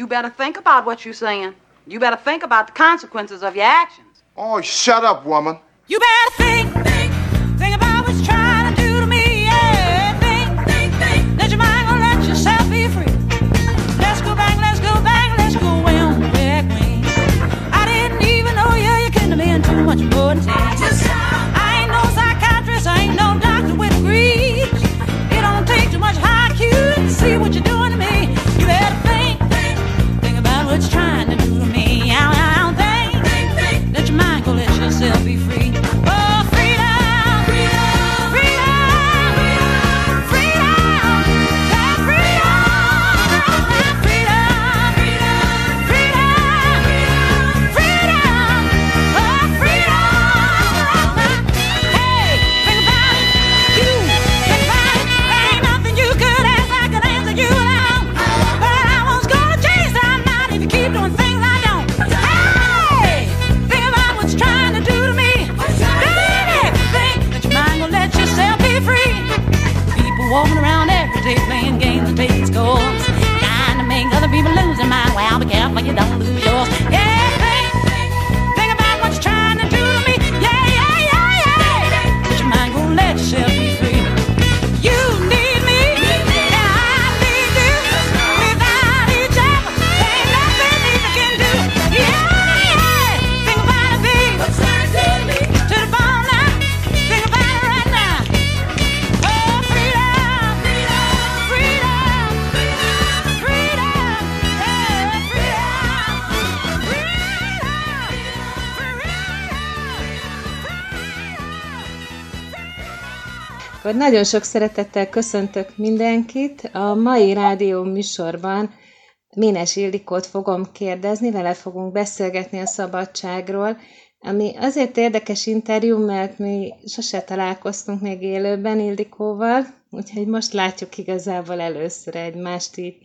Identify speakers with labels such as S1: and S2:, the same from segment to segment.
S1: You better think about what you're saying. You better think about the consequences of your actions.
S2: Oh, shut up, woman.
S3: You better think, think, think about what you're trying to do to me. Yeah, think, think, think. Let your mind go, let yourself be free. Let's go back, let's go back, let's go way on the back wing. I didn't even know you, you couldn't have been too much more than
S4: Akkor nagyon sok szeretettel köszöntök mindenkit. A mai rádió műsorban Ménes Ildikót fogom kérdezni, vele fogunk beszélgetni a szabadságról, ami azért érdekes interjú, mert mi sose találkoztunk még élőben Ildikóval, úgyhogy most látjuk igazából először egymást így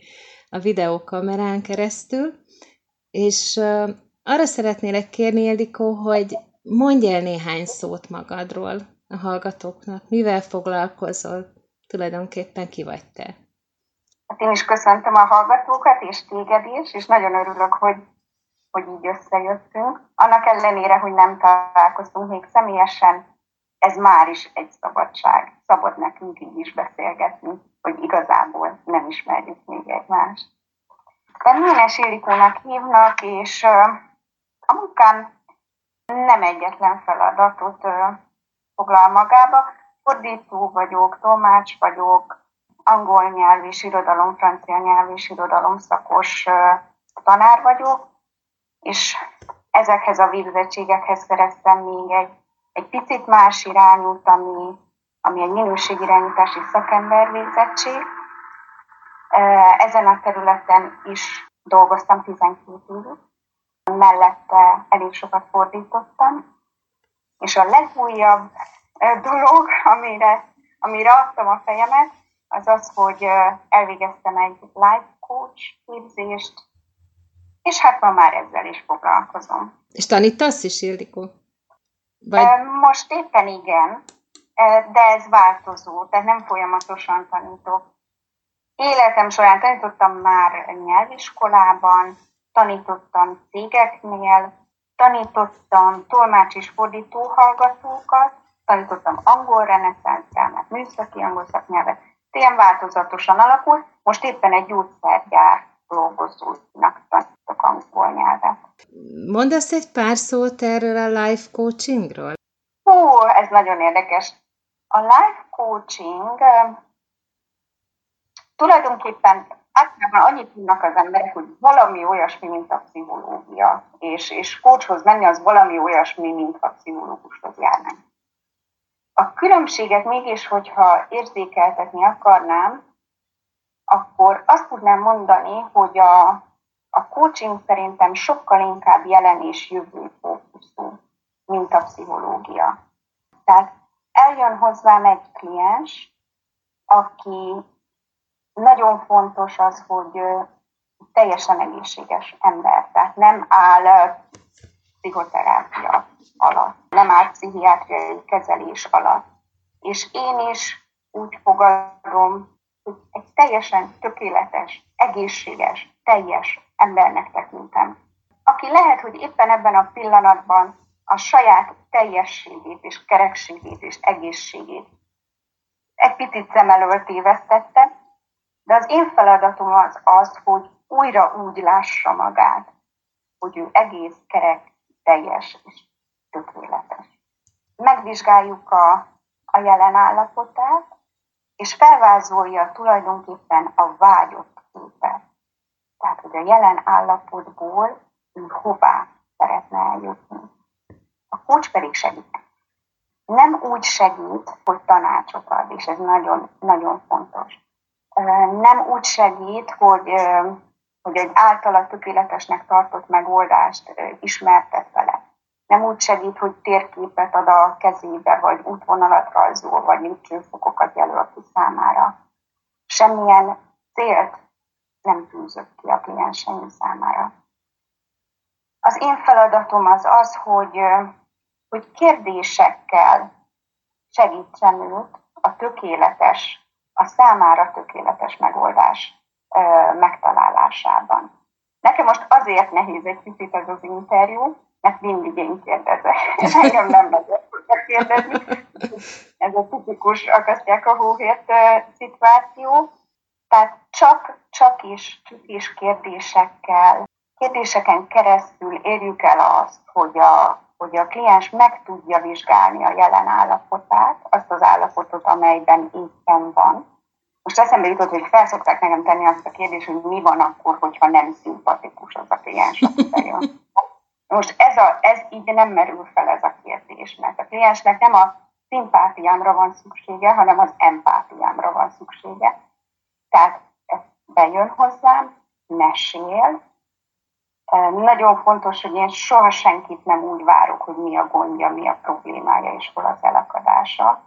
S4: a videókamerán keresztül, és arra szeretnélek kérni, Ildikó, hogy mondj el néhány szót magadról a hallgatóknak. Mivel foglalkozol? Tulajdonképpen ki vagy te?
S5: Hát én is köszöntöm a hallgatókat, és téged is, és nagyon örülök, hogy, hogy így összejöttünk. Annak ellenére, hogy nem találkoztunk még személyesen, ez már is egy szabadság. Szabad nekünk így is beszélgetni, hogy igazából nem ismerjük még egymást. Ménes Ildikónak hívnak, és a munkám nem egyetlen feladatot foglal magába. Fordító vagyok, tolmács vagyok, angol nyelv és irodalom, francia nyelv és irodalom szakos tanár vagyok, és ezekhez a végzettségekhez szereztem még egy, egy picit más irányút, ami, ami egy minőségirányítási szakember végzettség. Ezen a területen is dolgoztam 12 évig, mellette elég sokat fordítottam, és a legújabb dolog, amire, amire adtam a fejemet, az az, hogy elvégeztem egy life coach képzést, és hát ma már ezzel is foglalkozom.
S4: És tanítasz is, Ildikó?
S5: Vagy... Most éppen igen, de ez változó, tehát nem folyamatosan tanítok. Életem során tanítottam már nyelviskolában, tanítottam cégeknél, tanítottam tolmács és fordító hallgatókat, tanítottam angol reneszánszálmát, műszaki angol szaknyelvet, ilyen változatosan alakul. Most éppen egy gyógyszergyár dolgozónak tanítok angol nyelvet.
S4: Mondasz egy pár szót erről a life coachingról?
S5: Hú, ez nagyon érdekes. A life coaching tulajdonképpen általában annyit tudnak az emberek, hogy valami olyasmi, mint a pszichológia, és, és coachhoz menni az valami olyasmi, mint a pszichológushoz járni. A különbséget mégis, hogyha érzékeltetni akarnám, akkor azt tudnám mondani, hogy a, a coaching szerintem sokkal inkább jelen és jövő fókuszú, mint a pszichológia. Tehát eljön hozzám egy kliens, aki nagyon fontos az, hogy teljesen egészséges ember, tehát nem áll pszichoterápia alatt, nem áll pszichiátriai kezelés alatt. És én is úgy fogadom, hogy egy teljesen tökéletes, egészséges, teljes embernek tekintem. Aki lehet, hogy éppen ebben a pillanatban a saját teljességét és kerekségét és egészségét egy picit szem elől tévesztette, de az én feladatom az az, hogy újra úgy lássa magát, hogy ő egész kerek, teljes és tökéletes. Megvizsgáljuk a, a jelen állapotát, és felvázolja tulajdonképpen a vágyott képet. Tehát, hogy a jelen állapotból ő hová szeretne eljutni. A kócs pedig segít. Nem úgy segít, hogy tanácsot és ez nagyon, nagyon fontos. Nem úgy segít, hogy, hogy egy általa tökéletesnek tartott megoldást ismertet vele. Nem úgy segít, hogy térképet ad a kezébe, vagy útvonalat rajzol, vagy lépcsőfokokat jelöl ki számára. Semmilyen célt nem tűzött ki a klienseim számára. Az én feladatom az az, hogy, hogy kérdésekkel segítsem őt a tökéletes, a számára tökéletes megoldás megtalálásában. Nekem most azért nehéz egy picit ez az interjú, mert mindig én kérdezek. Engem nem lehet kérdezni. Ez a tipikus akasztják a hóhért szituáció. Tehát csak, csak is, csak is kérdésekkel, kérdéseken keresztül érjük el azt, hogy a, hogy a kliens meg tudja vizsgálni a jelen állapotát, azt az állapotot, amelyben éppen van. Most eszembe jutott, hogy felszokták nekem tenni azt a kérdést, hogy mi van akkor, hogyha nem szimpatikus az a kliens, Most ez, a, ez így nem merül fel ez a kérdés, mert a kliensnek nem a szimpátiámra van szüksége, hanem az empátiámra van szüksége. Tehát bejön hozzám, mesél. Nagyon fontos, hogy én soha senkit nem úgy várok, hogy mi a gondja, mi a problémája és hol az elakadása,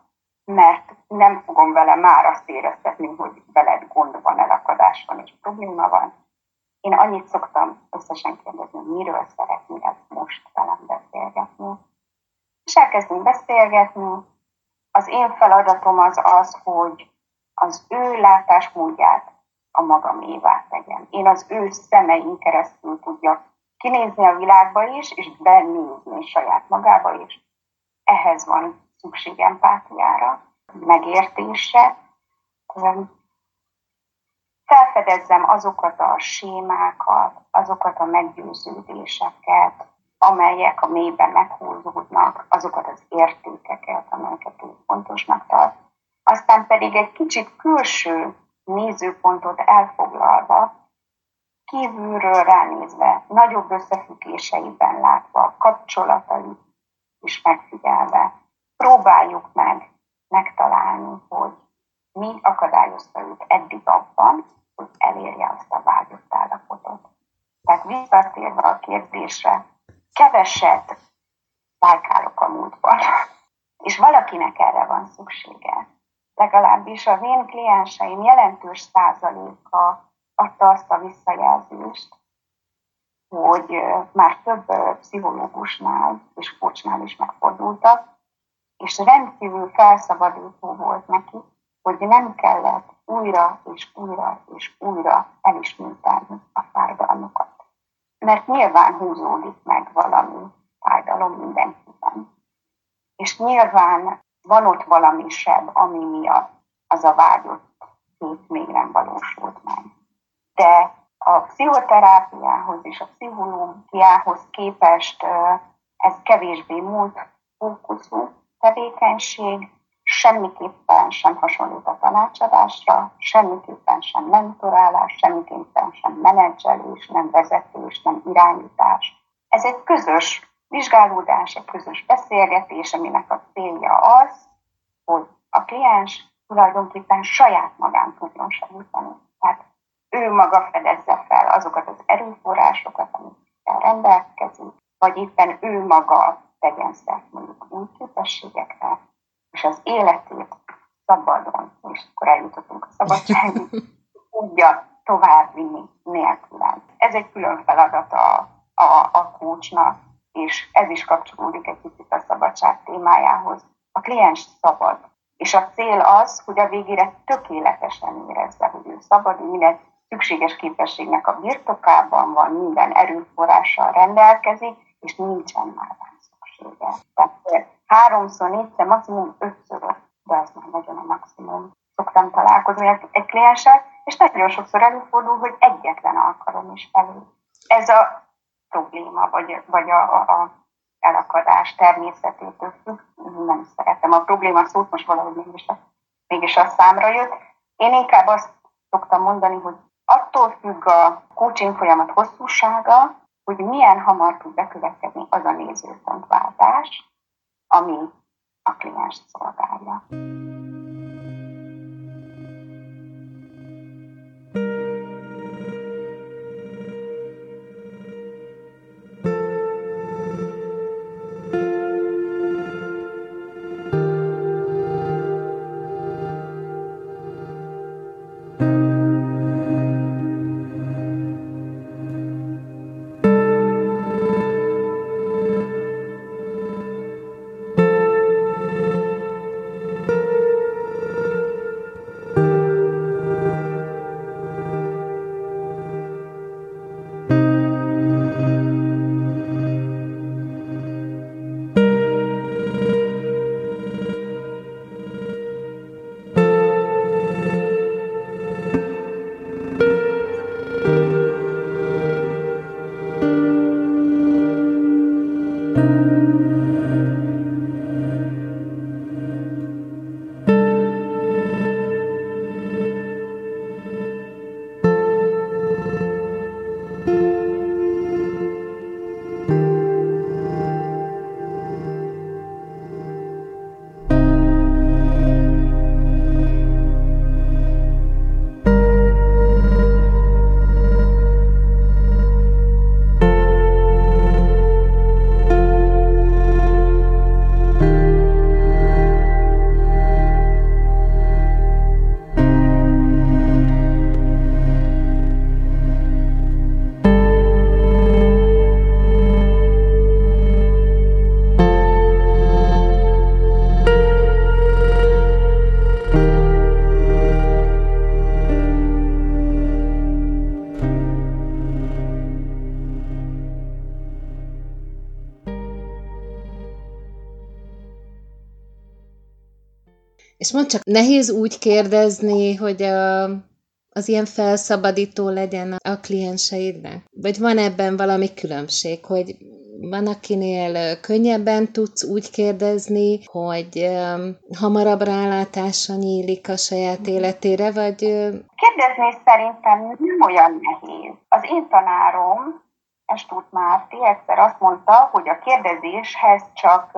S5: mert nem fogom vele már azt éreztetni, hogy veled gond van, elakadás van és probléma van. Én annyit szoktam összesen kérdezni, miről szeretnél most velem beszélgetni. És elkezdünk beszélgetni. Az én feladatom az az, hogy az ő látásmódját a magamévá tegyem. Én az ő szemein keresztül tudja kinézni a világba is, és benézni saját magába is. Ehhez van szükség empátiára, megértésre. Felfedezzem azokat a sémákat, azokat a meggyőződéseket, amelyek a mélyben meghúzódnak, azokat az értékeket, amelyeket ő fontosnak tart. Aztán pedig egy kicsit külső nézőpontot elfoglalva, kívülről ránézve, nagyobb összefüggéseiben látva, kapcsolatait is megfigyelve, próbáljuk meg megtalálni, hogy mi akadályozta őt eddig abban, hogy elérje azt a vágyott állapotot. Tehát visszatérve a kérdésre, keveset válkálok a múltban, és valakinek erre van szüksége legalábbis az én klienseim jelentős százaléka adta azt a visszajelzést, hogy már több pszichológusnál és kocsnál is megfordultak, és rendkívül felszabadító volt neki, hogy nem kellett újra és újra és újra elismételni a fájdalmukat. Mert nyilván húzódik meg valami fájdalom mindenkiben. És nyilván van ott valami seb, ami miatt az a vágyott kép még nem valósult meg. De a pszichoterápiához és a pszichológiához képest ez kevésbé múlt fókuszú tevékenység, semmiképpen sem hasonlít a tanácsadásra, semmiképpen sem mentorálás, semmiképpen sem menedzselés, nem vezetés, nem irányítás. Ez egy közös vizsgálódás, egy közös beszélgetés, aminek a célja az, hogy a kliens tulajdonképpen saját magán tudjon segíteni. Tehát ő maga fedezze fel azokat az erőforrásokat, amikkel rendelkezik, vagy éppen ő maga tegyen szert mondjuk új képességekre, és az életét szabadon, és akkor eljutottunk a szabadságig, tudja továbbvinni nélkülen. Ez egy külön feladat a, a, a kócsnak, és ez is kapcsolódik egy kicsit a szabadság témájához. A kliens szabad, és a cél az, hogy a végére tökéletesen érezze, hogy ő szabad, minden szükséges képességnek a birtokában van, minden erőforrással rendelkezik, és nincsen már rá szüksége. Tehát háromszor, négyszer, maximum ötször, de ez már nagyon a maximum. Szoktam találkozni egy klienssel, és nagyon sokszor előfordul, hogy egyetlen alkalom is elég. Ez a probléma, vagy, vagy a, a, elakadás természetétől függ. Nem szeretem a probléma szót, most valahogy mégis a, mégis a számra jött. Én inkább azt szoktam mondani, hogy attól függ a coaching folyamat hosszúsága, hogy milyen hamar tud bekövetkezni az a nézőpontváltás, ami a kliens szolgálja.
S4: És mondd csak, nehéz úgy kérdezni, hogy a, az ilyen felszabadító legyen a klienseidnek? Vagy van ebben valami különbség, hogy van, akinél könnyebben tudsz úgy kérdezni, hogy um, hamarabb rálátása nyílik a saját életére, vagy...
S5: Kérdezni szerintem nem olyan nehéz. Az én tanárom, Estút Márti egyszer azt mondta, hogy a kérdezéshez csak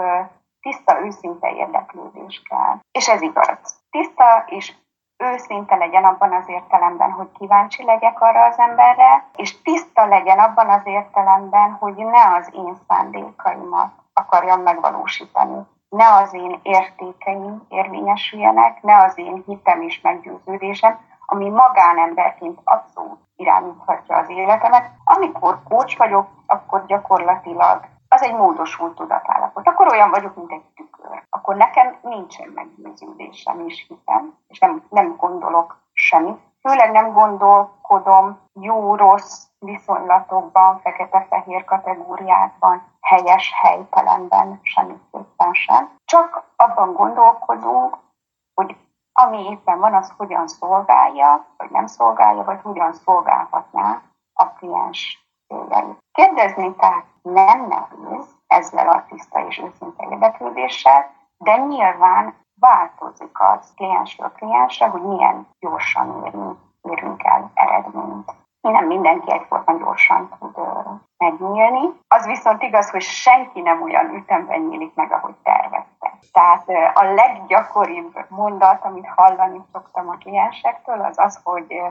S5: tiszta, őszinte érdeklődés kell. És ez igaz. Tiszta és őszinte legyen abban az értelemben, hogy kíváncsi legyek arra az emberre, és tiszta legyen abban az értelemben, hogy ne az én szándékaimat akarjam megvalósítani. Ne az én értékeim érvényesüljenek, ne az én hitem és meggyőződésem, ami magánemberként abszolút irányíthatja az életemet. Amikor kócs vagyok, akkor gyakorlatilag az egy módosult tudatállapot. Akkor olyan vagyok, mint egy tükör. Akkor nekem nincsen meggyőződésem és hitem, és nem, nem gondolok semmit. Főleg nem gondolkodom jó-rossz viszonylatokban, fekete-fehér kategóriákban, helyes helytelenben, semmiképpen sem. Csak abban gondolkodunk, hogy ami éppen van, az hogyan szolgálja, vagy nem szolgálja, vagy hogyan szolgálhatná a kliens céljait. Kérdezni tehát nem nehéz ezzel a tiszta és őszinte érdeklődéssel, de nyilván változik az kliensről kliensre, hogy milyen gyorsan érünk, érünk el eredményt. Nem mindenki egyforma gyorsan tud megnyílni. Az viszont igaz, hogy senki nem olyan ütemben nyílik meg, ahogy tervezte. Tehát a leggyakoribb mondat, amit hallani szoktam a kliensektől, az az, hogy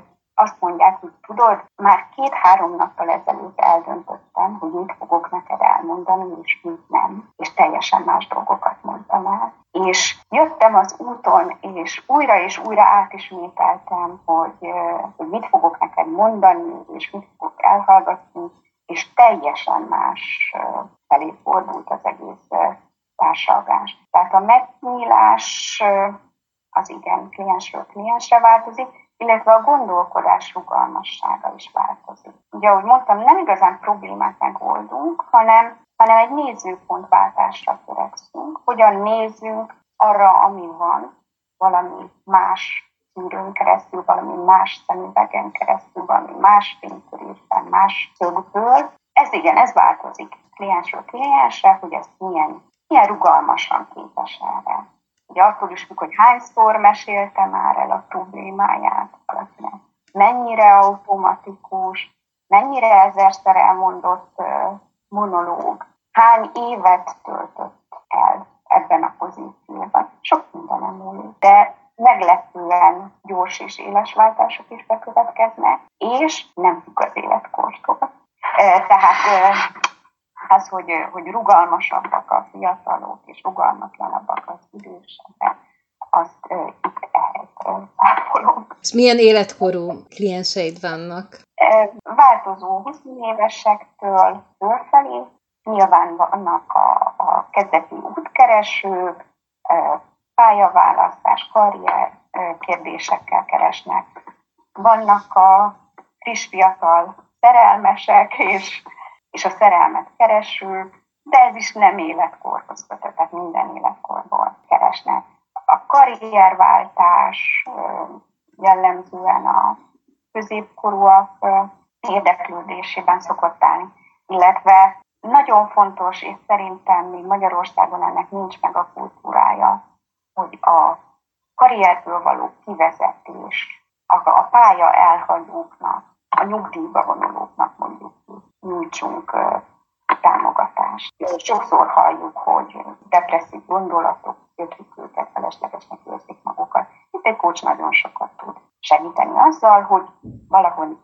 S5: azt mondják, hogy tudod, már két-három nappal ezelőtt eldöntöttem, hogy mit fogok neked elmondani, és mit nem, és teljesen más dolgokat mondtam el. És jöttem az úton, és újra és újra átismételtem, hogy, hogy mit fogok neked mondani, és mit fogok elhallgatni, és teljesen más felé fordult az egész társalgás. Tehát a megnyílás az igen kliensről kliensre változik, illetve a gondolkodás rugalmassága is változik. Ugye, ahogy mondtam, nem igazán problémát megoldunk, hanem, hanem egy nézőpontváltásra törekszünk. Hogyan nézzünk arra, ami van, valami más szűrőn keresztül, valami más szemüvegen keresztül, valami más fénykörésben, más szögből. Ez igen, ez változik kliensről kliensre, hogy ez milyen, milyen rugalmasan képes erre. Ugye attól is függ, hogy hányszor mesélte már el a problémáját valakinek. Mennyire automatikus, mennyire ezerszer elmondott monológ, hány évet töltött el ebben a pozícióban. Sok mindenem múlik, de meglepően gyors és éles váltások is bekövetkeznek, és nem függ az életkortól. Tehát az, hogy, hogy rugalmasabbak a fiatalok, és rugalmatlanabbak az idősebbek, azt uh, itt ehhez száfolom.
S4: És milyen életkorú klienseid vannak?
S5: Változó 20 évesektől fölfelé, nyilván vannak a, a kezdeti útkeresők, pályaválasztás, karrier kérdésekkel keresnek. Vannak a friss fiatal szerelmesek, és és a szerelmet keresünk, de ez is nem életkorhoz kötött, tehát minden. A karrierváltás jellemzően a középkorúak érdeklődésében szokott állni, illetve nagyon fontos, és szerintem még Magyarországon ennek nincs meg a kultúrája, hogy a karrierből való kivezetés, a, pálya elhagyóknak, a nyugdíjba vonulóknak mondjuk nyújtsunk támogatást. Sokszor halljuk, hogy depresszív gondolatok kötik őket, feleslegesnek érzik magukat. Itt egy kocs nagyon sokat tud segíteni azzal, hogy valahogy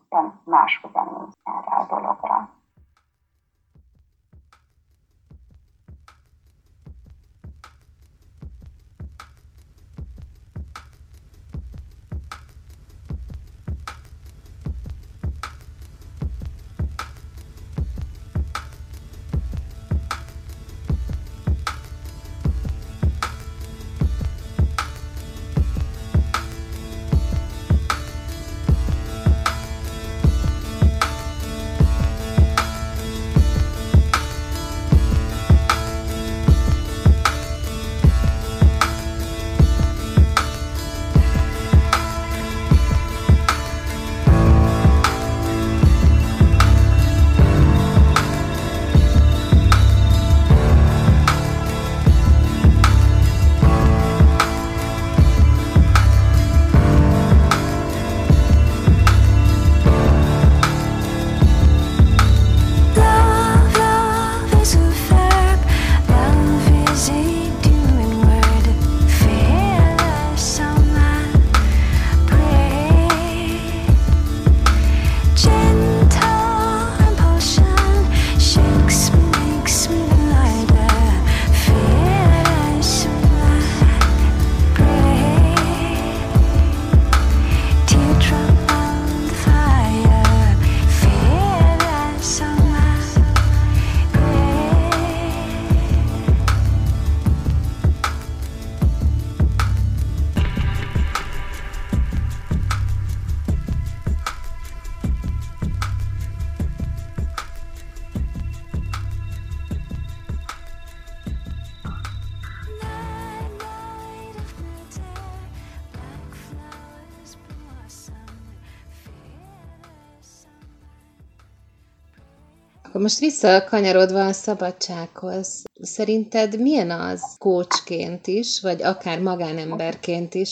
S4: most visszakanyarodva a szabadsághoz, szerinted milyen az kócsként is, vagy akár magánemberként is,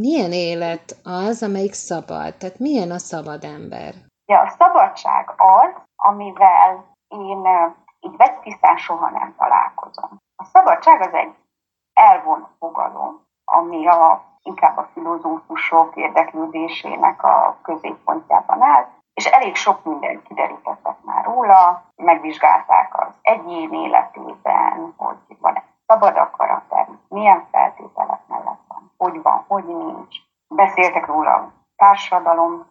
S4: milyen élet az, amelyik szabad? Tehát milyen a szabad ember?
S5: Ja, a szabadság az, amivel én így vegytisztán soha nem találkozom. A szabadság az egy elvont fogalom, ami a, inkább a filozófusok érdeklődésének a középpontjában áll, és elég sok mindent kiderítettek már róla, megvizsgálták az egyén életében, hogy van-e szabad akarat, milyen feltételek mellett van, hogy van, hogy nincs. Beszéltek róla a társadalom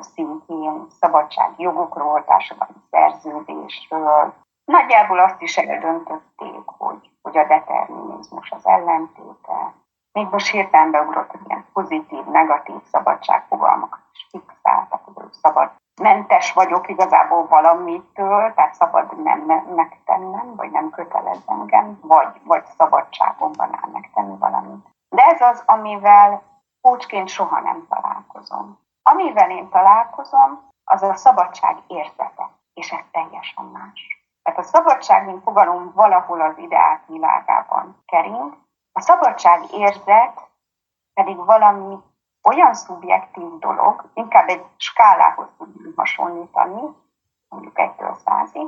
S5: szintén, szabadságjogokról, társadalmi szerződésről. Nagyjából azt is eldöntötték, hogy, hogy a determinizmus az ellentéte még most hirtelen beugrott, hogy ilyen pozitív, negatív szabadságfogalmakat is fixáltak, hogy szabad mentes vagyok igazából valamitől, tehát szabad nem megtennem, vagy nem kötelez engem, vagy, vagy szabadságomban áll megtenni valamit. De ez az, amivel kócsként soha nem találkozom. Amivel én találkozom, az a szabadság érzete, és ez teljesen más. Tehát a szabadság, mint fogalom valahol az ideák világában kering, a szabadság érzet pedig valami olyan szubjektív dolog, inkább egy skálához tudjuk hasonlítani, mondjuk egytől százig,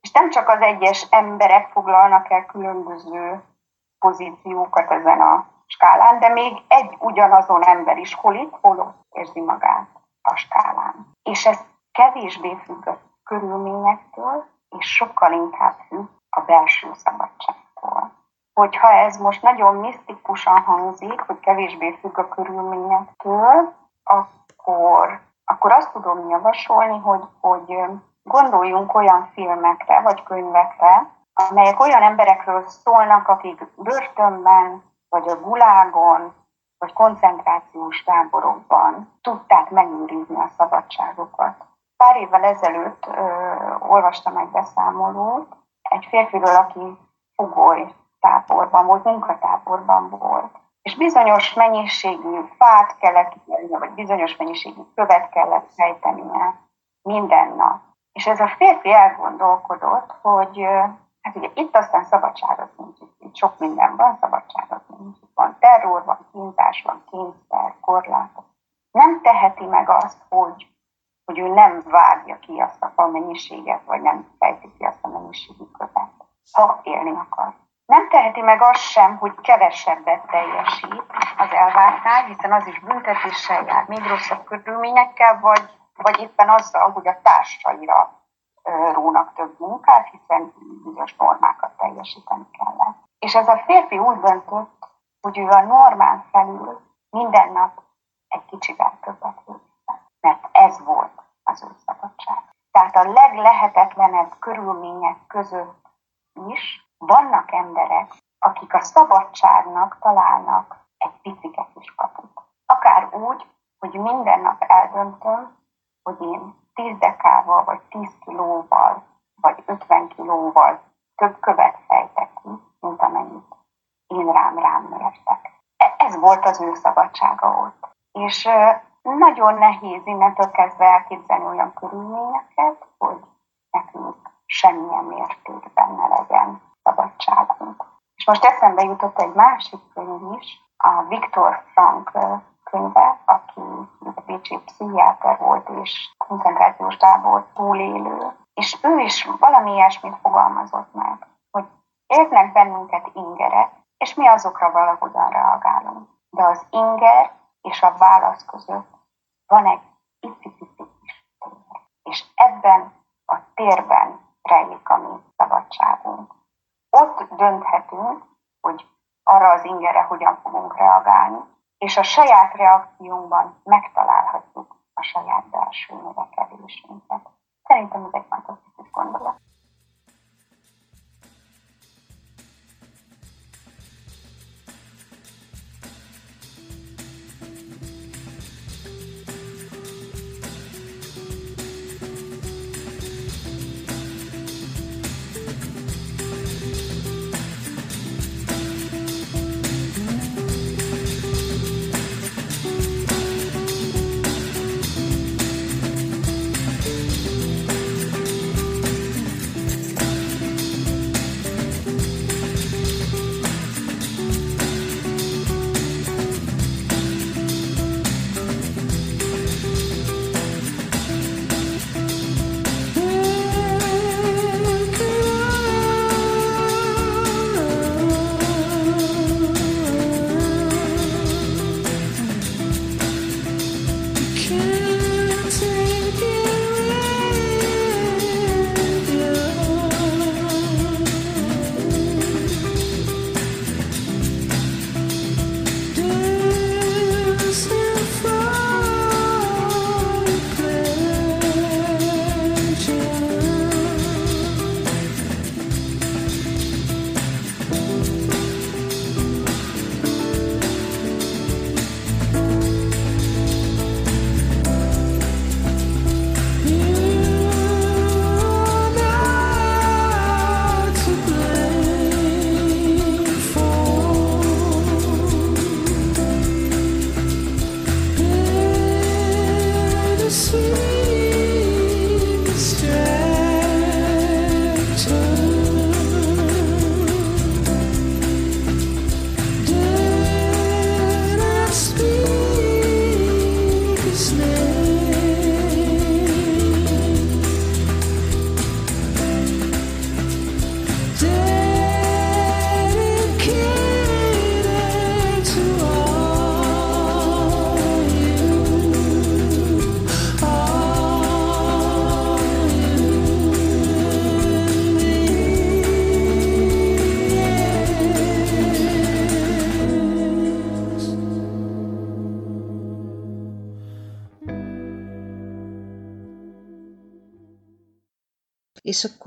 S5: és nem csak az egyes emberek foglalnak el különböző pozíciókat ezen a skálán, de még egy ugyanazon ember is hol itt, hol ott érzi magát a skálán. És ez kevésbé függ a körülményektől, és sokkal inkább függ a belső szabadságtól. Hogyha ez most nagyon misztikusan hangzik, hogy kevésbé függ a körülményektől, akkor, akkor azt tudom javasolni, hogy, hogy gondoljunk olyan filmekre vagy könyvekre, amelyek olyan emberekről szólnak, akik börtönben, vagy a gulágon, vagy koncentrációs táborokban tudták megőrizni a szabadságokat. Pár évvel ezelőtt ö, olvastam egy beszámolót egy férfiről, aki fogoly táborban volt, munkatáborban volt. És bizonyos mennyiségű fát kellett kijelni, vagy bizonyos mennyiségű követ kellett fejtenie minden nap. És ez a férfi elgondolkodott, hogy hát ugye itt aztán szabadság az nincs, itt sok minden van, szabadság az nincs. Van terror, van kínzás, van kényszer, korlátok. Nem teheti meg azt, hogy hogy ő nem vágja ki azt a mennyiséget, vagy nem fejti ki azt a mennyiségű követ, ha élni akar. Nem teheti meg azt sem, hogy kevesebbet teljesít az elvártnál, hiszen az is büntetéssel jár, még rosszabb körülményekkel, vagy, vagy éppen azzal, hogy a társaira rónak több munkát, hiszen bizonyos normákat teljesíteni kellett. És ez a férfi úgy döntött, hogy ő a normán felül minden nap egy kicsivel többet mert ez volt az ő szabadság. Tehát a leglehetetlenebb körülmények között is vannak emberek, akik a szabadságnak találnak egy picike kis kaput. Akár úgy, hogy minden nap eldöntöm, hogy én 10 dekával, vagy 10 kilóval, vagy 50 kilóval több követ fejtek ki, mint amennyit én rám rám mértek. E-, ez volt az ő szabadsága ott. És nagyon nehéz innentől kezdve elképzelni olyan körülményeket, hogy nekünk semmilyen mértékben ne legyen szabadságunk. És most eszembe jutott egy másik könyv is, a Viktor Frank könyve, aki a bécsi pszichiáter volt és koncentrációs tábor túlélő, és ő is valami ilyesmit fogalmazott meg, hogy érnek bennünket ingerek, és mi azokra valahogyan reagálunk. De az inger és a válasz között van egy pici-pici kis tér. És ebben a térben rejlik a mi szabadságunk. Ott dönthetünk, hogy arra az ingere hogyan fogunk reagálni, és a saját reakciónkban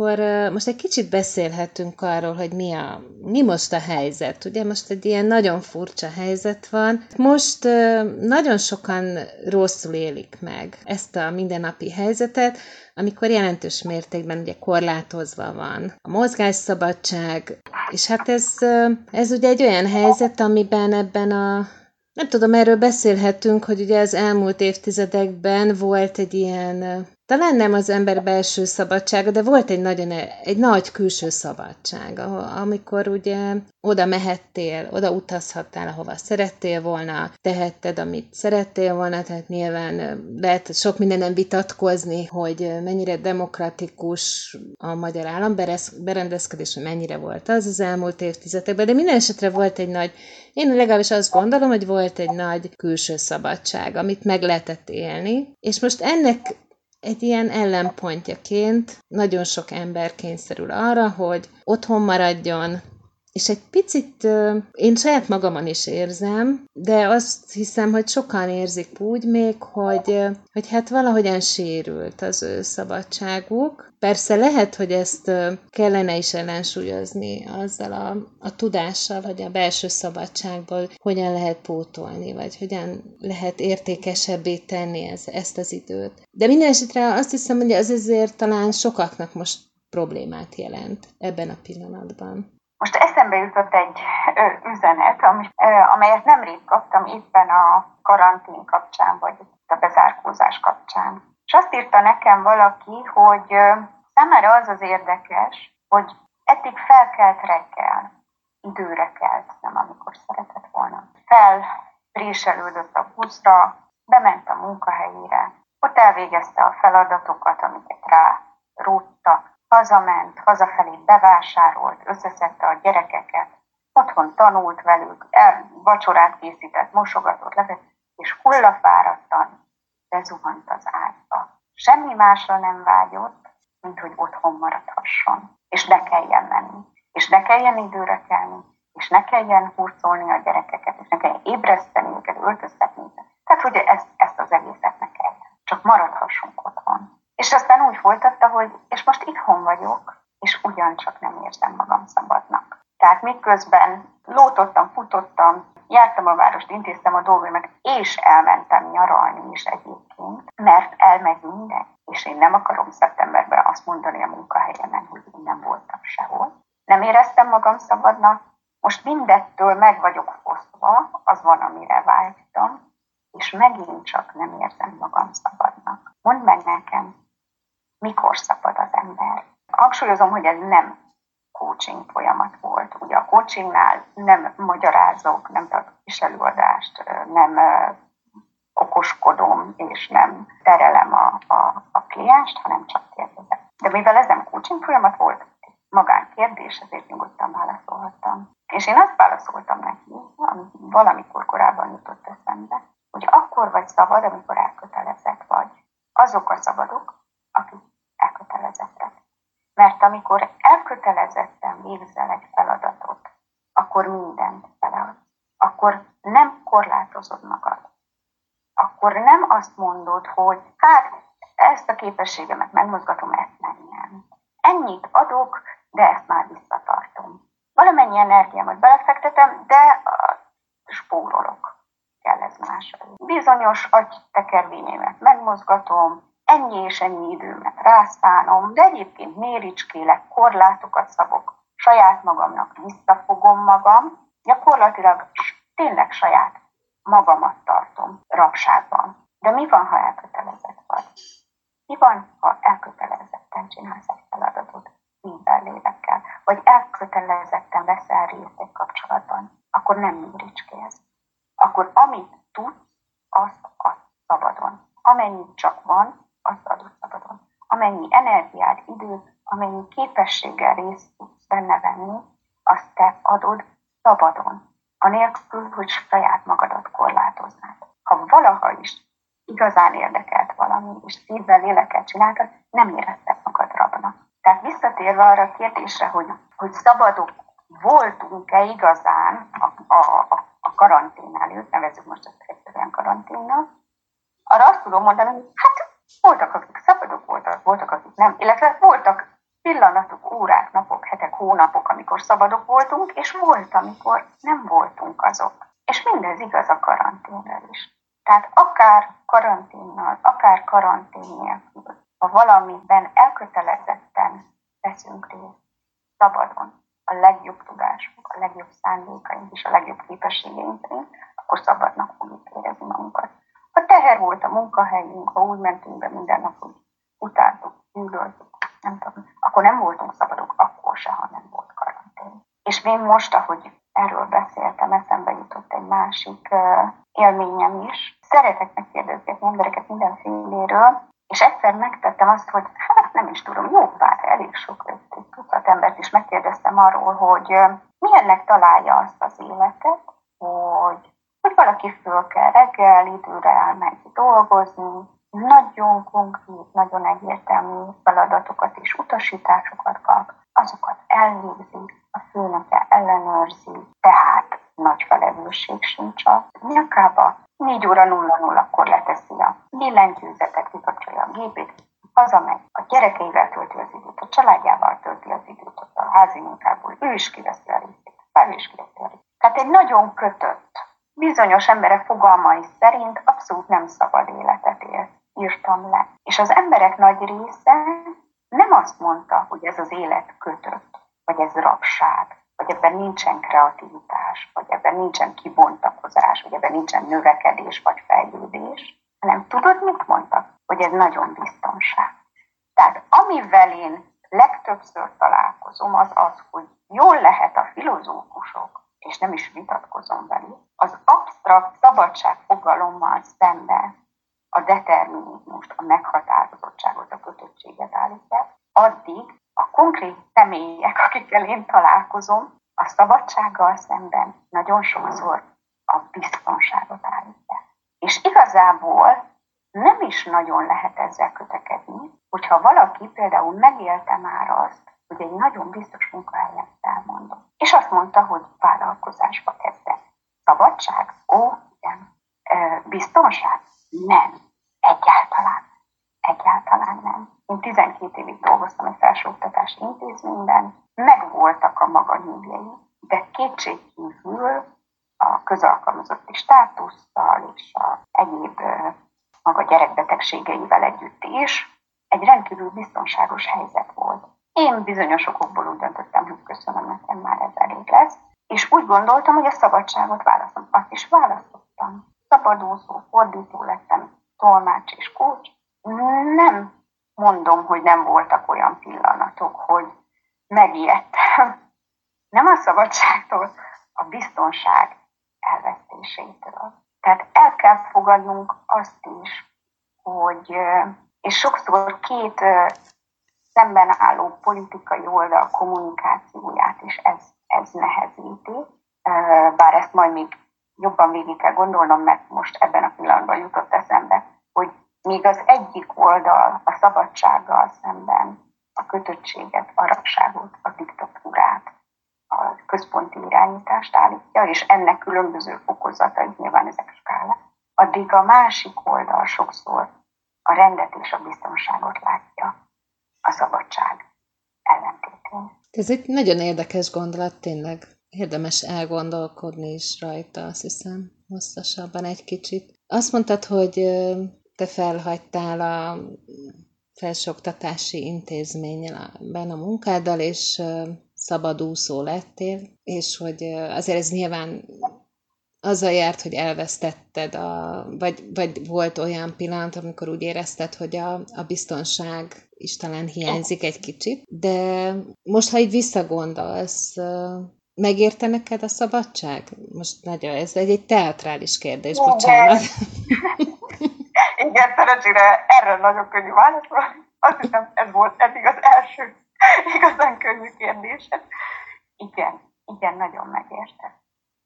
S4: akkor most egy kicsit beszélhetünk arról, hogy mi, a, mi most a helyzet. Ugye most egy ilyen nagyon furcsa helyzet van. Most nagyon sokan rosszul élik meg ezt a mindennapi helyzetet, amikor jelentős mértékben ugye korlátozva van a mozgásszabadság, és hát ez, ez ugye egy olyan helyzet, amiben ebben a nem tudom, erről beszélhetünk, hogy ugye az elmúlt évtizedekben volt egy ilyen talán nem az ember belső szabadsága, de volt egy nagyon, egy nagy külső szabadság, amikor ugye oda mehettél, oda utazhattál, ahova szerettél volna, tehetted, amit szerettél volna, tehát nyilván lehet sok mindenen vitatkozni, hogy mennyire demokratikus a magyar államberendezkedés, hogy mennyire volt az az elmúlt évtizedekben, de minden esetre volt egy nagy, én legalábbis azt gondolom, hogy volt egy nagy külső szabadság, amit meg lehetett élni, és most ennek egy ilyen ellenpontjaként nagyon sok ember kényszerül arra, hogy otthon maradjon, és egy picit én saját magamon is érzem, de azt hiszem, hogy sokan érzik úgy még, hogy, hogy hát valahogyan sérült az ő szabadságuk. Persze lehet, hogy ezt kellene is ellensúlyozni azzal a, a tudással, hogy a belső szabadságból hogyan lehet pótolni, vagy hogyan lehet értékesebbé tenni ez, ezt az időt. De minden esetre azt hiszem, hogy ez azért talán sokaknak most problémát jelent ebben a pillanatban.
S5: Most eszembe jutott egy üzenet, amelyet nemrég kaptam éppen a karantén kapcsán, vagy a bezárkózás kapcsán. És azt írta nekem valaki, hogy számára az az érdekes, hogy eddig felkelt reggel, időre kelt, nem amikor szeretett volna. Felpréselődött a buszra, bement a munkahelyére, ott elvégezte a feladatokat, amiket rá róttak, Hazament, hazafelé bevásárolt, összeszedte a gyerekeket, otthon tanult velük, el, vacsorát készített, mosogatott, levett, és hullafáradtan bezuhant az ágyba. Semmi másra nem vágyott, mint hogy otthon maradhasson, és ne kelljen menni, és ne kelljen időre kelni, és ne kelljen hurcolni a gyerekeket, és ne kelljen ébreszteni őket, öltöztetni őket. Tehát, hogy ezt, ezt az egészet ne kelljen. Csak maradhassunk otthon. És aztán úgy folytatta, hogy és most itthon vagyok, és ugyancsak nem érzem magam szabadnak. Tehát miközben lótottam, futottam, jártam a várost, intéztem a dolgaimat, és elmentem nyaralni is egyébként, mert elmegy minden, és én nem akarom szeptemberben azt mondani a munkahelyemen, hogy én nem voltam sehol. Nem éreztem magam szabadnak, most mindettől meg vagyok fosztva, az van, amire vágytam, és megint csak nem érzem magam szabadnak. Mondd meg nekem, mikor szabad az ember. Hangsúlyozom, hogy ez nem coaching folyamat volt. Ugye a coachingnál nem magyarázok, nem tartok is előadást, nem okoskodom, és nem terelem a, a, a klienst, hanem csak kérdezek. De mivel ez nem coaching folyamat volt, magán kérdés, ezért nyugodtan válaszolhattam. És én azt válaszoltam neki, ami valamikor korábban jutott eszembe, hogy akkor vagy szabad, amikor elkötelezett vagy. Azok a szabadok. Mert amikor elkötelezetten végzel egy feladatot, akkor mindent beleadsz. Akkor nem korlátozod magad. Akkor nem azt mondod, hogy hát ezt a képességemet megmozgatom, ezt nem nem. Ennyit adok, de ezt már visszatartom. Valamennyi energiámat belefektetem, de spórolok. Kell ez más. Bizonyos agytekervényeimet megmozgatom, ennyi és ennyi időmet rászánom, de egyébként méricskélek, korlátokat szabok, saját magamnak visszafogom magam, gyakorlatilag tényleg saját magamat tartom rabságban. De mi van, ha elkötelezett vagy? Mi van, ha elkötelezetten csinálsz egy feladatot minden lélekkel, vagy elkötelezetten veszel részt egy kapcsolatban, akkor nem méricskéz. Akkor amit tudsz, azt a szabadon. Amennyit csak van, azt adott szabadon. Amennyi energiád, amennyi képességgel részt tudsz benne venni, azt te adod szabadon, anélkül, hogy saját magadat korlátoznád. Ha valaha is igazán érdekelt valami, és szívvel, lélekkel csináltad, nem érezted magad rabnak. Tehát visszatérve arra a kérdésre, hogy, hogy szabadok voltunk-e igazán a, a, a karantén előtt, nevezzük most ezt egyszerűen karanténnak, arra azt tudom mondani, hogy hát voltak, akik szabadok voltak, voltak, akik nem, illetve voltak órák, napok, hetek, hónapok, amikor szabadok voltunk, és volt, amikor nem voltunk azok. És mindez igaz a karanténre is. Tehát akár karanténnal, akár karantén nélkül, ha valamiben elkötelezetten veszünk részt, szabadon, a legjobb tudásunk, a legjobb szándékaink és a legjobb képességeink akkor szabadnak fogjuk érezni magunkat. Ha teher volt a munkahelyünk, ha úgy mentünk be minden nap, hogy utáltuk, gyűlöltük, nem tudom, akkor nem voltunk szabadok, akkor se, ha nem volt karantén. És én most, ahogy erről beszéltem, eszembe jutott egy másik élményem is. Szeretek megkérdezgetni embereket mindenféléről, és egyszer megtettem azt, hogy hát nem is tudom, jó pár, elég sok, egy tucat embert is megkérdeztem arról, hogy milyennek találja azt az életet, hogy, hogy valaki föl kell reggel, időre elmegy dolgozni, nagyon konkrét, nagyon egyértelmű feladatokat és utasításokat kap, azokat elvégzi, a főnöke ellenőrzi, tehát nagy felelősség sincs a nyakába. 4 óra 00-akkor leteszi a billentyűzetet, kikapcsolja a gépét, hazamegy, a gyerekeivel tölti az időt, a családjával tölti az időt, ott a házi munkából, ő is kiveszi a részét, fel is kiveszi a részét. Tehát egy nagyon kötött, bizonyos emberek fogalmai szerint abszolút nem szabad életet él, írtam le. És az emberek nagy része nem azt mondta, hogy ez az élet kötött, vagy ez rabság, vagy ebben nincsen kreativitás, vagy ebben nincsen vagy ebben nincsen növekedés, vagy fejlődés, hanem tudod, mit mondtak? Hogy ez nagyon biztonság. Tehát amivel én legtöbbször találkozom, az az, hogy jól lehet a filozófusok, és nem is vitatkozom velük, az absztrakt szabadság fogalommal szemben a determinizmust, a meghatározottságot, a kötöttséget állítják, addig a konkrét személyek, akikkel én találkozom, a szabadsággal szemben nagyon sokszor a biztonságot állítják. És igazából nem is nagyon lehet ezzel kötekedni, hogyha valaki például megélte már azt, hogy egy nagyon biztos munkahelyen elmondom. És azt mondta, hogy vállalkozásba kezdett. Szabadság? Ó, igen. Biztonság? Nem. Egyáltalán. Egyáltalán nem. Én 12 évig dolgoztam egy felsőoktatási intézményben, megvoltak a maga nyűgjei, de kétségkívül a közalkalmazotti státusszal és a egyéb maga gyerekbetegségeivel együtt is egy rendkívül biztonságos helyzet volt. Bizonyos okokból úgy döntöttem, hogy köszönöm, nekem már ez elég lesz, és úgy gondoltam, hogy a szabadságot választom. Azt is választottam. Szabadúszó, fordító lettem, tolmács és kócs. Nem mondom, hogy nem voltak olyan pillanatok, hogy megijedtem. Nem a szabadságtól, a biztonság elvesztésétől. Tehát el kell fogadnunk azt is, hogy, és sokszor két szemben álló politikai oldal kommunikációját is ez, ez nehezíti, bár ezt majd még jobban végig kell gondolnom, mert most ebben a pillanatban jutott eszembe, hogy még az egyik oldal a szabadsággal szemben a kötöttséget, a rabságot, a diktatúrát, a központi irányítást állítja, és ennek különböző fokozatai, nyilván ezek skálák, addig a másik oldal sokszor a rendet és a biztonságot látja a szabadság ellentétén.
S4: Ez egy nagyon érdekes gondolat, tényleg érdemes elgondolkodni is rajta, azt hiszem, hosszasabban egy kicsit. Azt mondtad, hogy te felhagytál a felsőoktatási intézményben a munkáddal, és szabadúszó lettél, és hogy azért ez nyilván azzal járt, hogy elvesztetted, a, vagy, vagy volt olyan pillanat, amikor úgy érezted, hogy a, a biztonság is talán hiányzik egy kicsit, de most, ha így visszagondolsz, megérte neked a szabadság? Most nagyon, ez egy, egy teatrális kérdés, Igen. bocsánat.
S5: Igen, szerencsére erről nagyon könnyű válaszolni. Azt hiszem, ez volt eddig az első igazán könnyű kérdés. Igen, igen, nagyon megérte.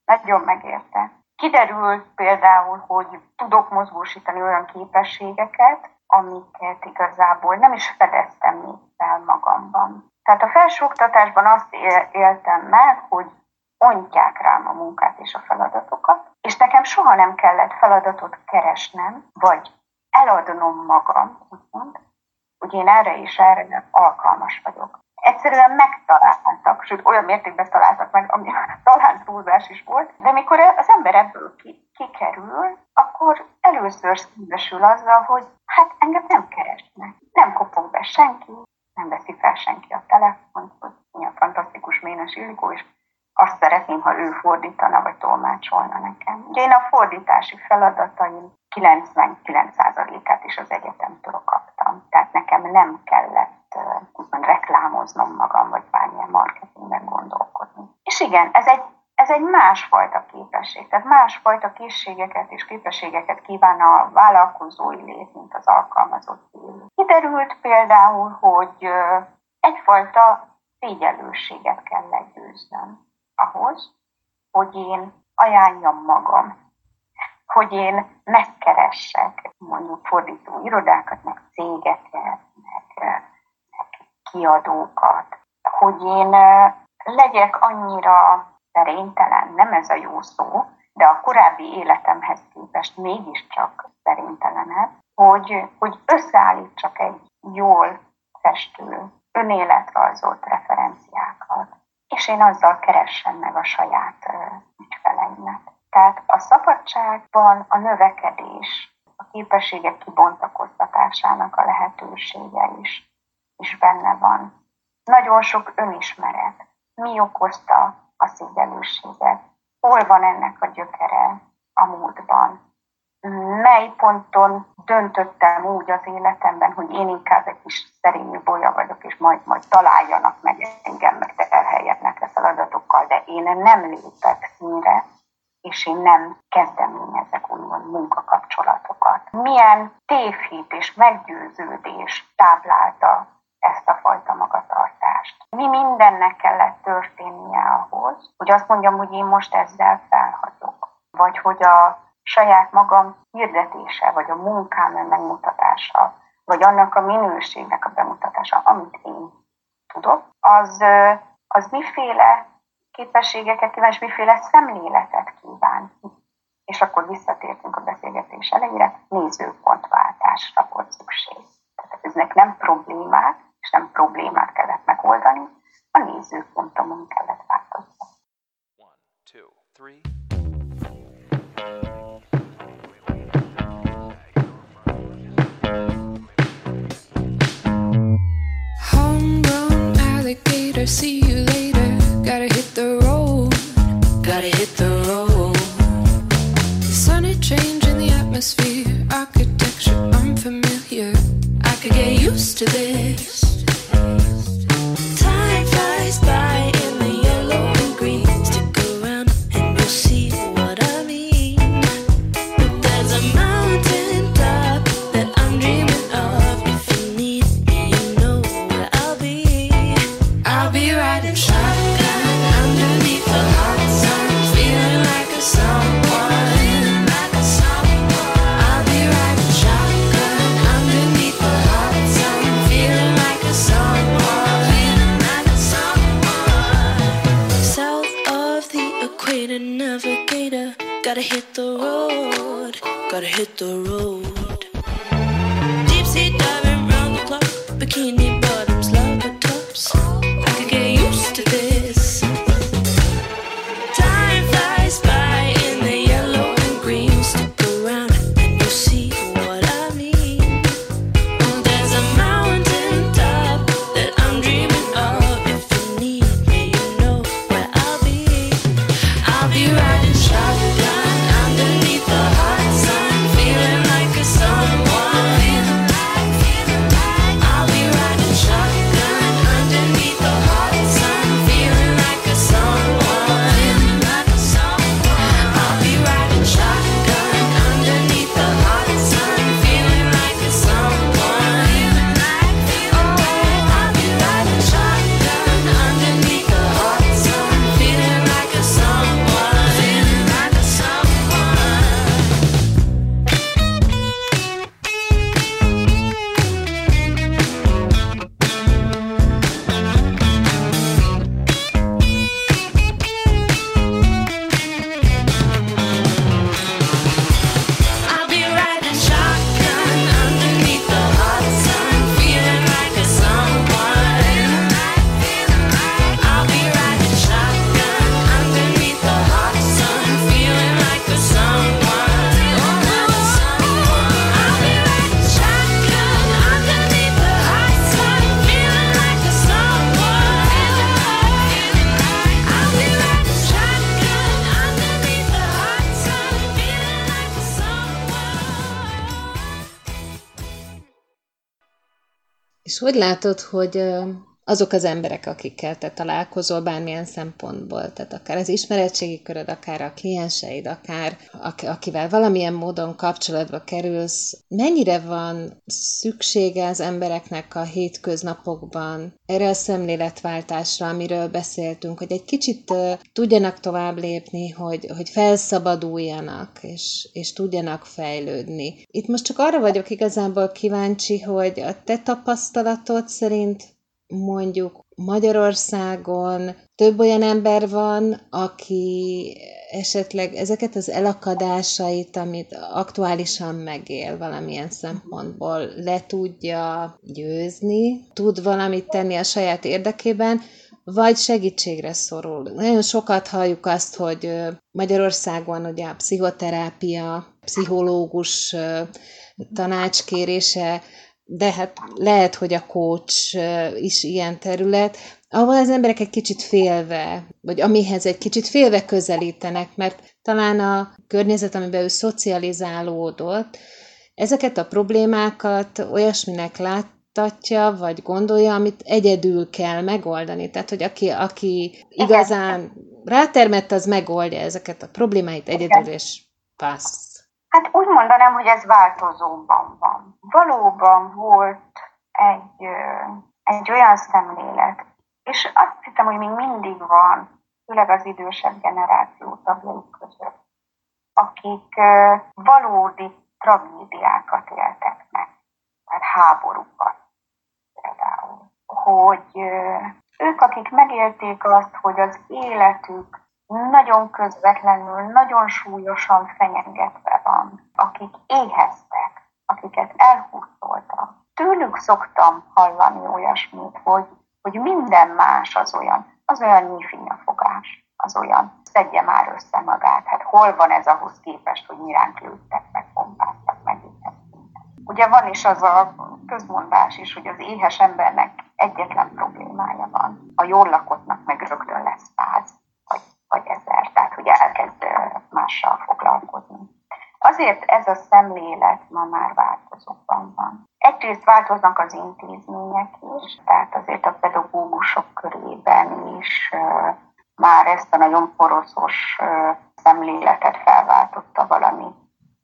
S5: Nagyon megérte. Kiderült például, hogy tudok mozgósítani olyan képességeket, amiket igazából nem is fedeztem még fel magamban. Tehát a felsőoktatásban azt éltem meg, hogy ontják rám a munkát és a feladatokat, és nekem soha nem kellett feladatot keresnem, vagy eladnom magam, úgymond, hogy én erre és erre alkalmas vagyok. Egyszerűen megtaláltak, sőt olyan mértékben találtak meg, ami talán túlzás is volt, de mikor az ember ebből ki, kikerül, akkor először szembesül azzal, hogy hát engem nem keresnek, nem kopog be senki, nem veszi fel senki a telefont, hogy milyen fantasztikus Ménes Illikó, és azt szeretném, ha ő fordítana, vagy tolmácsolna nekem. Ugye én a fordítási feladataim 99%-át is az egyetemtől kaptam. Tehát nekem nem kellett úgymond reklámoznom magam, vagy bármilyen marketingben gondolkodni. És igen, ez egy, ez egy másfajta képesség, tehát másfajta készségeket és képességeket kíván a vállalkozói lét, mint az alkalmazott élő. Kiderült például, hogy egyfajta szégyelőséget kell legyőznöm ahhoz, hogy én ajánljam magam, hogy én megkeressek mondjuk fordító irodákat, meg cégeket, meg kiadókat, hogy én legyek annyira szerénytelen, nem ez a jó szó, de a korábbi életemhez képest mégiscsak szerénytelenebb, hogy, hogy összeállítsak egy jól festő, önéletrajzolt referenciákat, és én azzal keressem meg a saját ügyfeleimet. Tehát a szabadságban a növekedés, a képességek kibontakoztatásának a lehetősége is, is benne van. Nagyon sok önismeret. Mi okozta a szégyelőséget? Hol van ennek a gyökere a múltban? mely ponton döntöttem úgy az életemben, hogy én inkább egy kis szerényű bolya vagyok, és majd, majd találjanak meg engem, meg terheljenek a feladatokkal, de én nem lépek színre, és én nem kezdeményezek úgymond munkakapcsolatokat. Milyen tévhit és meggyőződés táplálta ezt a fajta magatartást. Mi mindennek kellett történnie ahhoz, hogy azt mondjam, hogy én most ezzel felhagyok. Vagy hogy a saját magam hirdetése, vagy a munkám megmutatása, vagy annak a minőségnek a bemutatása, amit én tudok, az, az miféle képességeket kíván, miféle szemléletet kíván. És akkor visszatértünk a beszélgetés elejére, nézőpontváltásra volt szükség. Tehát eznek nem problémák, és nem problémát kellett megoldani, a nézőpontomon kellett változni. One, two, three.
S6: alligator, see
S4: hogy látod, hogy azok az emberek, akikkel te találkozol bármilyen szempontból, tehát akár az ismeretségi köröd, akár a klienseid, akár akivel valamilyen módon kapcsolatba kerülsz, mennyire van szüksége az embereknek a hétköznapokban erre a szemléletváltásra, amiről beszéltünk, hogy egy kicsit tudjanak tovább lépni, hogy, hogy felszabaduljanak, és, és tudjanak fejlődni. Itt most csak arra vagyok igazából kíváncsi, hogy a te tapasztalatod szerint mondjuk Magyarországon több olyan ember van, aki esetleg ezeket az elakadásait, amit aktuálisan megél valamilyen szempontból, le tudja győzni, tud valamit tenni a saját érdekében, vagy segítségre szorul. Nagyon sokat halljuk azt, hogy Magyarországon ugye a pszichoterápia, pszichológus tanácskérése de hát lehet, hogy a coach is ilyen terület, ahol az emberek egy kicsit félve, vagy amihez egy kicsit félve közelítenek, mert talán a környezet, amiben ő szocializálódott, ezeket a problémákat olyasminek láttatja, vagy gondolja, amit egyedül kell megoldani. Tehát, hogy aki, aki igazán rátermett, az megoldja ezeket a problémáit egyedül, és passz.
S5: Hát úgy mondanám, hogy ez változóban van. Valóban volt egy, egy olyan szemlélet, és azt hiszem, hogy még mindig van, főleg az idősebb generáció tagjai között, akik valódi tragédiákat éltek meg, tehát háborúkat például. Hogy ők, akik megélték azt, hogy az életük nagyon közvetlenül, nagyon súlyosan fenyegetve van, akik éheztek, akiket elhúzoltak. Tőlük szoktam hallani olyasmit, hogy, hogy minden más az olyan, az olyan fogás, az olyan, szedje már össze magát, hát hol van ez ahhoz képest, hogy miránk lőttek, meg bombáztak, meg Ugye van is az a közmondás is, hogy az éhes embernek egyetlen problémája van. A jól lakottnak meg rögtön lesz páz vagy ezer, tehát hogy elkezd mással foglalkozni. Azért ez a szemlélet ma már változóban van. Egyrészt változnak az intézmények is, tehát azért a pedagógusok körében is már ezt a nagyon poroszos szemléletet felváltotta valami,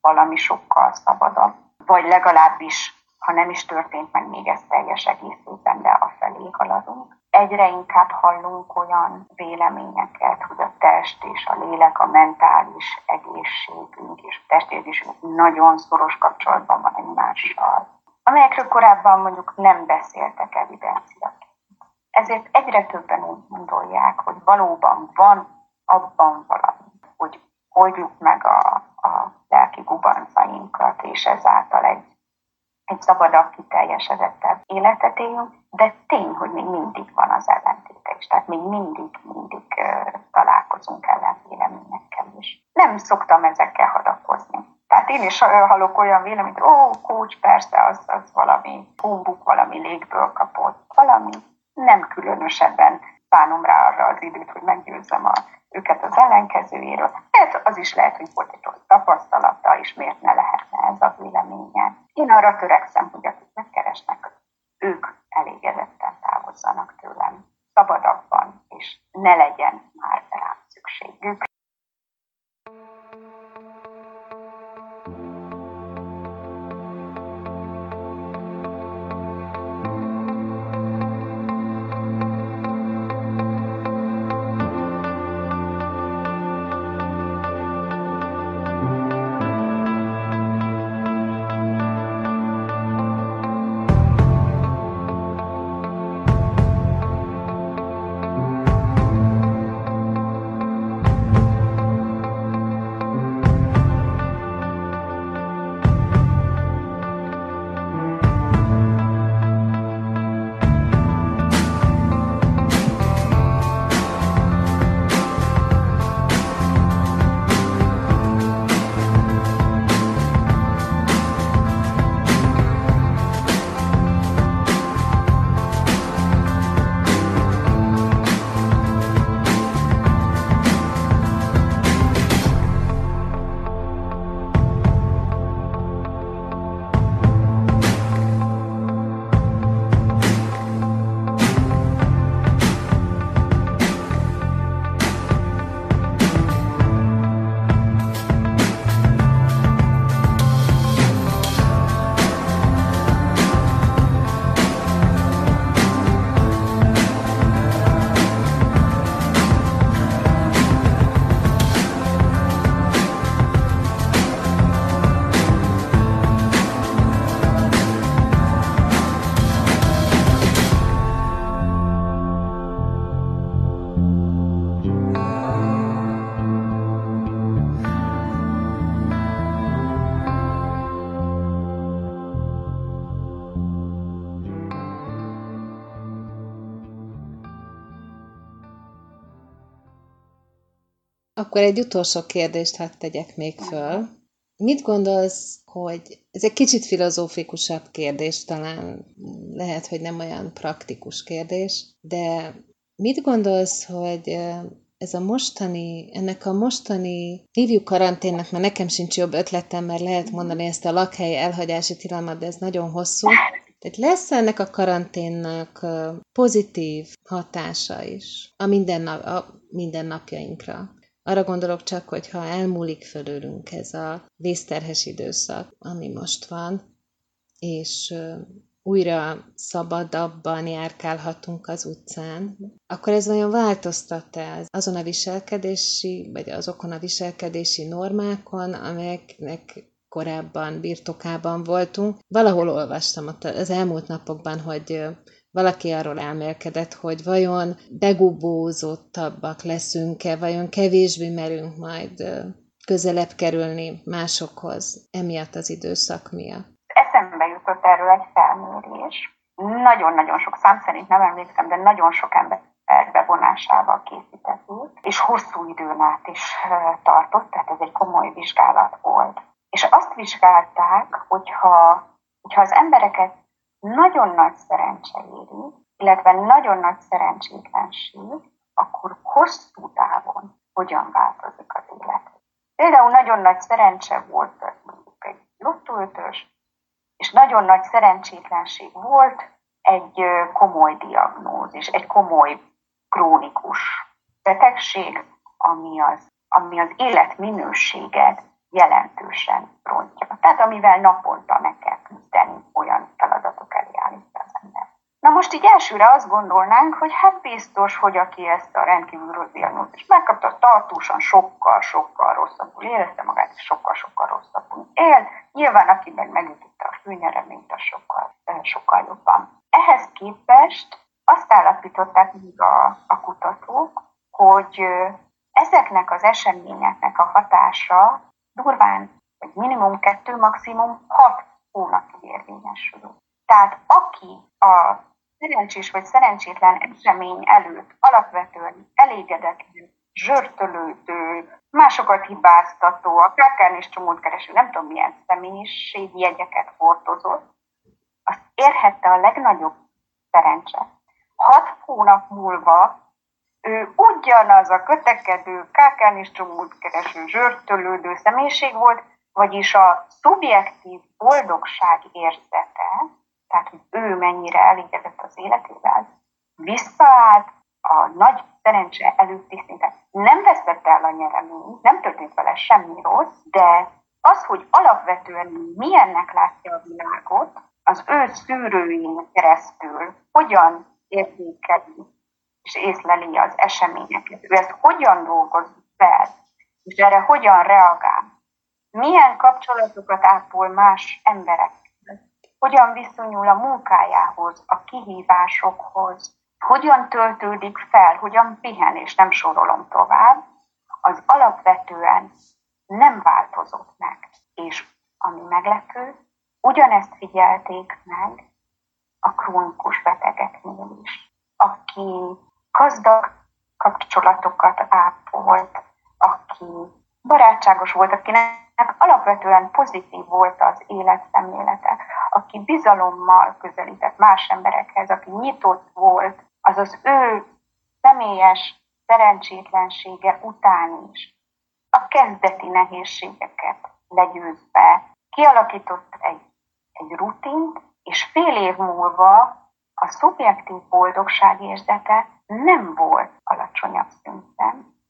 S5: valami sokkal szabadabb. Vagy legalábbis, ha nem is történt meg még ez teljes egészében, de afelé haladunk egyre inkább hallunk olyan véleményeket, hogy a test és a lélek, a mentális egészségünk és a testérzésünk nagyon szoros kapcsolatban van egymással, amelyekről korábban mondjuk nem beszéltek evidenciaként. Ezért egyre többen úgy gondolják, hogy valóban van abban valami, hogy oldjuk meg a, a lelki gubancainkat, és ezáltal egy egy szabadabb, kiteljesedettebb életet éljünk, de tény, hogy még mindig van az ellentéte is. Tehát még mindig, mindig uh, találkozunk ellenvéleményekkel is. Nem szoktam. Tehát én is hallok olyan véleményt, ó, coach, persze, az, az valami humbuk, valami légből kapott, valami nem különösebben szánom rá arra az időt, hogy meggyőzzem a, őket az ellenkezőjéről. Ez az is lehet, hogy volt egy rossz tapasztalata, és miért ne lehetne ez a véleménye. Én arra törekszem, hogy
S4: Akkor egy utolsó kérdést hadd tegyek még föl. Mit gondolsz, hogy ez egy kicsit filozófikusabb kérdés, talán lehet, hogy nem olyan praktikus kérdés, de mit gondolsz, hogy ez a mostani, ennek a mostani, hívjuk karanténnak, mert nekem sincs jobb ötletem, mert lehet mondani ezt a lakhely elhagyási tilalmat, de ez nagyon hosszú. Tehát lesz ennek a karanténnak pozitív hatása is a, mindennap, a mindennapjainkra? Arra gondolok csak, hogy ha elmúlik fölülünk ez a vészterhes időszak, ami most van, és újra szabadabban járkálhatunk az utcán, akkor ez nagyon változtat-e azon a viselkedési, vagy azokon a viselkedési normákon, amelyeknek korábban birtokában voltunk. Valahol olvastam az elmúlt napokban, hogy valaki arról elmélkedett, hogy vajon begubózottabbak leszünk-e, vajon kevésbé merünk majd közelebb kerülni másokhoz emiatt az időszak miatt.
S5: Eszembe jutott erről egy felmérés. Nagyon-nagyon sok szám szerint nem emlékszem, de nagyon sok ember bevonásával készítettük, és hosszú időn át is tartott, tehát ez egy komoly vizsgálat volt. És azt vizsgálták, hogyha, hogyha az embereket nagyon nagy szerencse éri, illetve nagyon nagy szerencsétlenség, akkor hosszú távon hogyan változik az élet. Például nagyon nagy szerencse volt mondjuk egy lottóötös, és nagyon nagy szerencsétlenség volt egy komoly diagnózis, egy komoly krónikus betegség, ami az, ami az életminőséget jelentősen rontja. Tehát amivel naponta meg küzdeni, olyan feladatok elé állítja az ember. Na most így elsőre azt gondolnánk, hogy hát biztos, hogy aki ezt a rendkívül rossz diagnózist megkapta, tartósan sokkal-sokkal rosszabbul érezte magát, és sokkal-sokkal rosszabbul él. Nyilván, aki meg megütötte a fűnyereményt, az sokkal, sokkal jobban. Ehhez képest azt állapították még a, a kutatók, hogy ezeknek az eseményeknek a hatása durván, vagy minimum kettő, maximum hat hónapig érvényesül. Tehát aki a szerencsés vagy szerencsétlen esemény előtt alapvetően elégedetlen, zsörtölődő, másokat hibáztató, a kákán és csomót kereső, nem tudom milyen jegyeket hordozott, az érhette a legnagyobb szerencse. Hat hónap múlva ő ugyanaz a kötekedő, kákán és csomót kereső, zsörtölődő személyiség volt, vagyis a szubjektív boldogság érzete, tehát hogy ő mennyire elégedett az életével, visszaállt a nagy szerencse előtti szinten. Nem vesztette el a nyereményt, nem történt vele semmi rossz, de az, hogy alapvetően milyennek látja a világot, az ő szűrőin keresztül hogyan érzékeli és észleli az eseményeket. Ő ezt hogyan dolgoz fel, és erre hogyan reagál. Milyen kapcsolatokat ápol más emberekkel. Hogyan viszonyul a munkájához, a kihívásokhoz. Hogyan töltődik fel, hogyan pihen, és nem sorolom tovább. Az alapvetően nem változott meg. És ami meglepő, ugyanezt figyelték meg a krónikus betegeknél is. Aki gazdag kapcsolatokat ápolt, aki barátságos volt, akinek alapvetően pozitív volt az életszemlélete, aki bizalommal közelített más emberekhez, aki nyitott volt, az az ő személyes szerencsétlensége után is a kezdeti nehézségeket legyőzve kialakított egy, egy rutint, és fél év múlva a szubjektív boldogság érzete nem volt alacsonyabb szinten,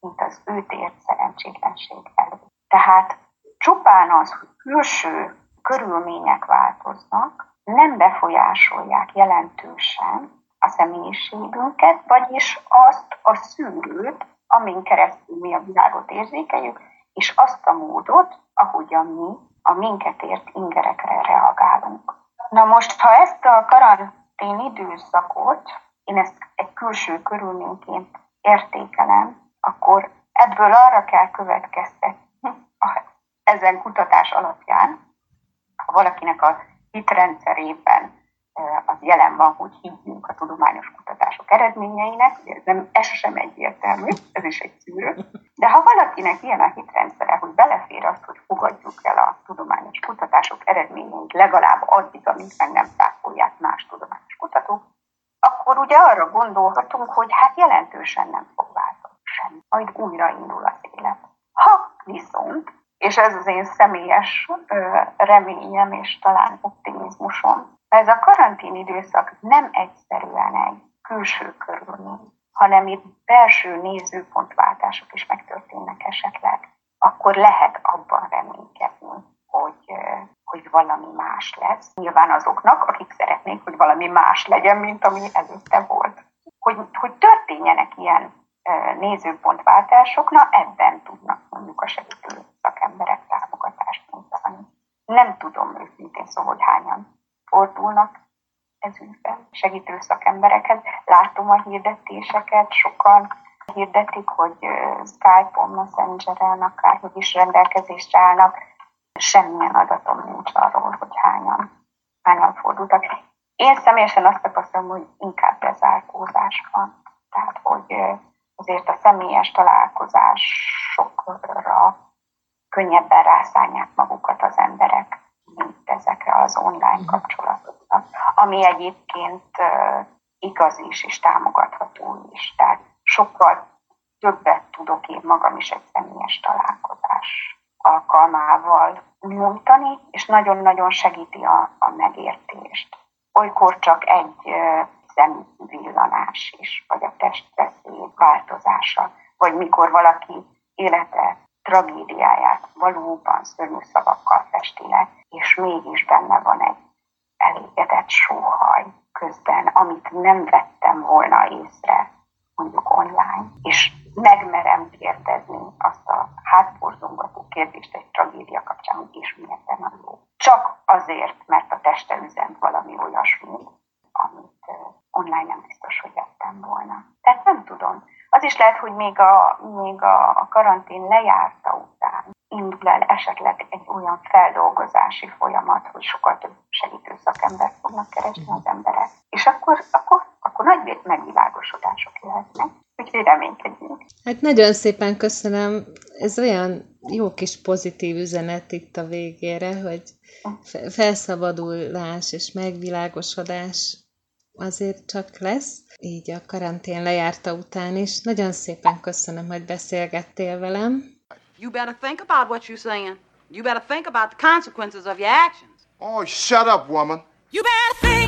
S5: mint az őt ért szerencsétlenség előtt. Tehát csupán az, hogy külső körülmények változnak, nem befolyásolják jelentősen a személyiségünket, vagyis azt a szűrőt, amin keresztül mi a világot érzékeljük, és azt a módot, ahogyan mi a minket ért ingerekre reagálunk. Na most, ha ezt a karantén időszakot én ezt egy külső körülményként értékelem, akkor ebből arra kell következtetni, ezen kutatás alapján, ha valakinek a hitrendszerében az jelen van, hogy higgyünk a tudományos kutatások eredményeinek, ugye ez, nem, ez sem egyértelmű, ez is egy szűrő, de ha valakinek ilyen a hitrendszere, hogy belefér azt, hogy fogadjuk el a tudományos kutatások eredményeit legalább addig, amíg meg nem táfolják más tudományos kutatók, akkor ugye arra gondolhatunk, hogy hát jelentősen nem. Majd újraindul az élet. Ha viszont, és ez az én személyes reményem és talán optimizmusom, ez a karantén időszak nem egyszerűen egy külső körülmény, hanem itt belső nézőpontváltások is megtörténnek esetleg, akkor lehet abban reménykedni, hogy, hogy valami más lesz. Nyilván azoknak, akik szeretnék, hogy valami más legyen, mint ami előtte volt. Hogy, hogy történjenek ilyen nézőpontváltások, na ebben tudnak mondjuk a segítő szakemberek támogatást nyújtani. Nem tudom őszintén szó, hogy hányan fordulnak ezügyben segítő szakemberekhez. Látom a hirdetéseket, sokan hirdetik, hogy Skype-on, Messenger-en, akárhogy is rendelkezésre állnak. Semmilyen adatom nincs arról, hogy hányan, hányan fordultak. Én személyesen azt tapasztalom, hogy inkább bezárkózás van. Tehát, hogy azért a személyes találkozásokra könnyebben rászállják magukat az emberek, mint ezekre az online kapcsolatokra, ami egyébként igaz is és támogatható is. Tehát sokkal többet tudok én magam is egy személyes találkozás alkalmával nyújtani, és nagyon-nagyon segíti a, a megértést. Olykor csak egy szemvillanás is, vagy mikor valaki élete tragédiáját valóban szörnyű szavakkal festi le, és mégis benne van egy elégedett sóhaj közben, amit nem vettem volna észre, mondjuk online, és megmerem kérdezni azt a hátborzongató kérdést egy tragédia kapcsán, hogy és miért a jó. Csak azért, mert a teste üzent valami olyasmit, amit online nem biztos, hogy vettem volna. Tehát nem tudom. Az is lehet, hogy még a, még a, karantén lejárta után indul el esetleg egy olyan feldolgozási folyamat, hogy sokkal több segítő szakembert fognak keresni az emberek. És akkor, akkor, akkor nagy megvilágosodások lehetnek. Úgyhogy reménykedjünk.
S4: Hát nagyon szépen köszönöm. Ez olyan jó kis pozitív üzenet itt a végére, hogy felszabadulás és megvilágosodás azért csak lesz, így a karantén lejárta után is. Nagyon szépen köszönöm, hogy beszélgettél velem.
S1: You better think about what you're saying. You better think about the consequences of your actions.
S2: Oh, shut up, woman.
S3: You better think